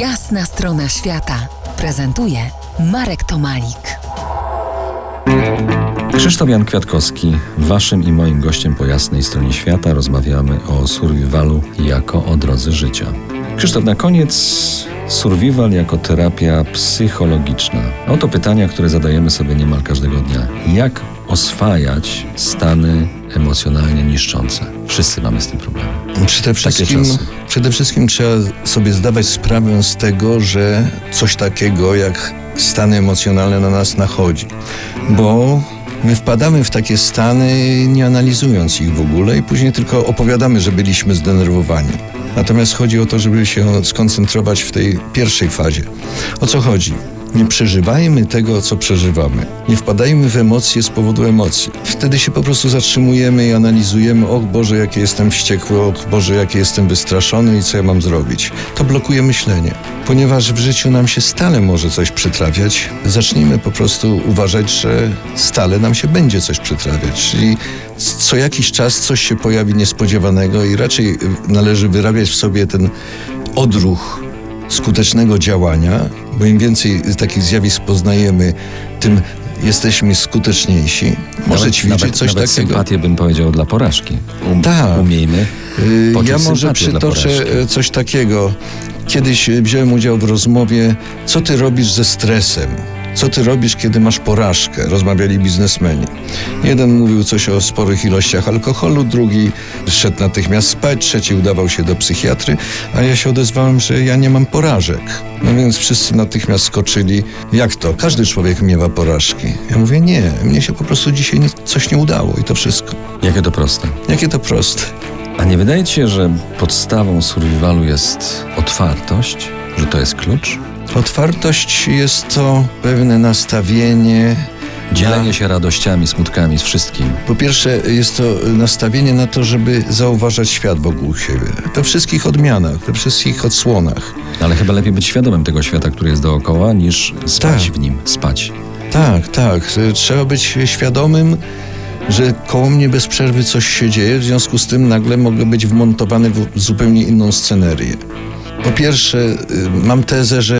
Jasna strona świata prezentuje Marek Tomalik. Krzysztof Jan Kwiatkowski, waszym i moim gościem po jasnej stronie świata rozmawiamy o survivalu jako o drodze życia. Krzysztof, na koniec survival jako terapia psychologiczna. Oto pytania, które zadajemy sobie niemal każdego dnia. Jak oswajać stany emocjonalnie niszczące? Wszyscy mamy z tym problem. Przede wszystkim, przede wszystkim trzeba sobie zdawać sprawę z tego, że coś takiego jak stany emocjonalne na nas nachodzi. Bo my wpadamy w takie stany nie analizując ich w ogóle i później tylko opowiadamy, że byliśmy zdenerwowani. Natomiast chodzi o to, żeby się skoncentrować w tej pierwszej fazie. O co chodzi? Nie przeżywajmy tego, co przeżywamy. Nie wpadajmy w emocje z powodu emocji. Wtedy się po prostu zatrzymujemy i analizujemy, och Boże, jakie jestem wściekły, och Boże, jakie jestem wystraszony i co ja mam zrobić. To blokuje myślenie. Ponieważ w życiu nam się stale może coś przytrafiać, zacznijmy po prostu uważać, że stale nam się będzie coś przytrafiać. Czyli co jakiś czas coś się pojawi niespodziewanego i raczej należy wyrabiać w sobie ten odruch skutecznego działania, bo im więcej takich zjawisk poznajemy, tym jesteśmy skuteczniejsi. Może nawet, ćwiczyć nawet, coś nawet takiego. sympatię bym powiedział dla porażki. Um, Tak. Umiejmy Y, Ja może przytoczę e, coś takiego. Kiedyś e, wziąłem udział w rozmowie, co ty robisz ze stresem? Co ty robisz, kiedy masz porażkę? Rozmawiali biznesmeni. Jeden mówił coś o sporych ilościach alkoholu, drugi szedł natychmiast spać, trzeci udawał się do psychiatry, a ja się odezwałem, że ja nie mam porażek. No więc wszyscy natychmiast skoczyli. Jak to? Każdy człowiek miewa porażki. Ja mówię, nie, mnie się po prostu dzisiaj coś nie udało i to wszystko. Jakie to proste. Jakie to proste. A nie wydaje ci się, że podstawą survivalu jest otwartość? Że to jest klucz? Otwartość jest to pewne nastawienie. Dzielenie na- się radościami, smutkami z wszystkim. Po pierwsze, jest to nastawienie na to, żeby zauważać świat wokół siebie. We wszystkich odmianach, we wszystkich odsłonach. Ale chyba lepiej być świadomym tego świata, który jest dookoła, niż spać Tak. w nim. Spać. Tak, tak. Trzeba być świadomym, że koło mnie bez przerwy coś się dzieje, w związku z tym nagle mogę być wmontowany w zupełnie inną scenerię. Po pierwsze, y, mam tezę, że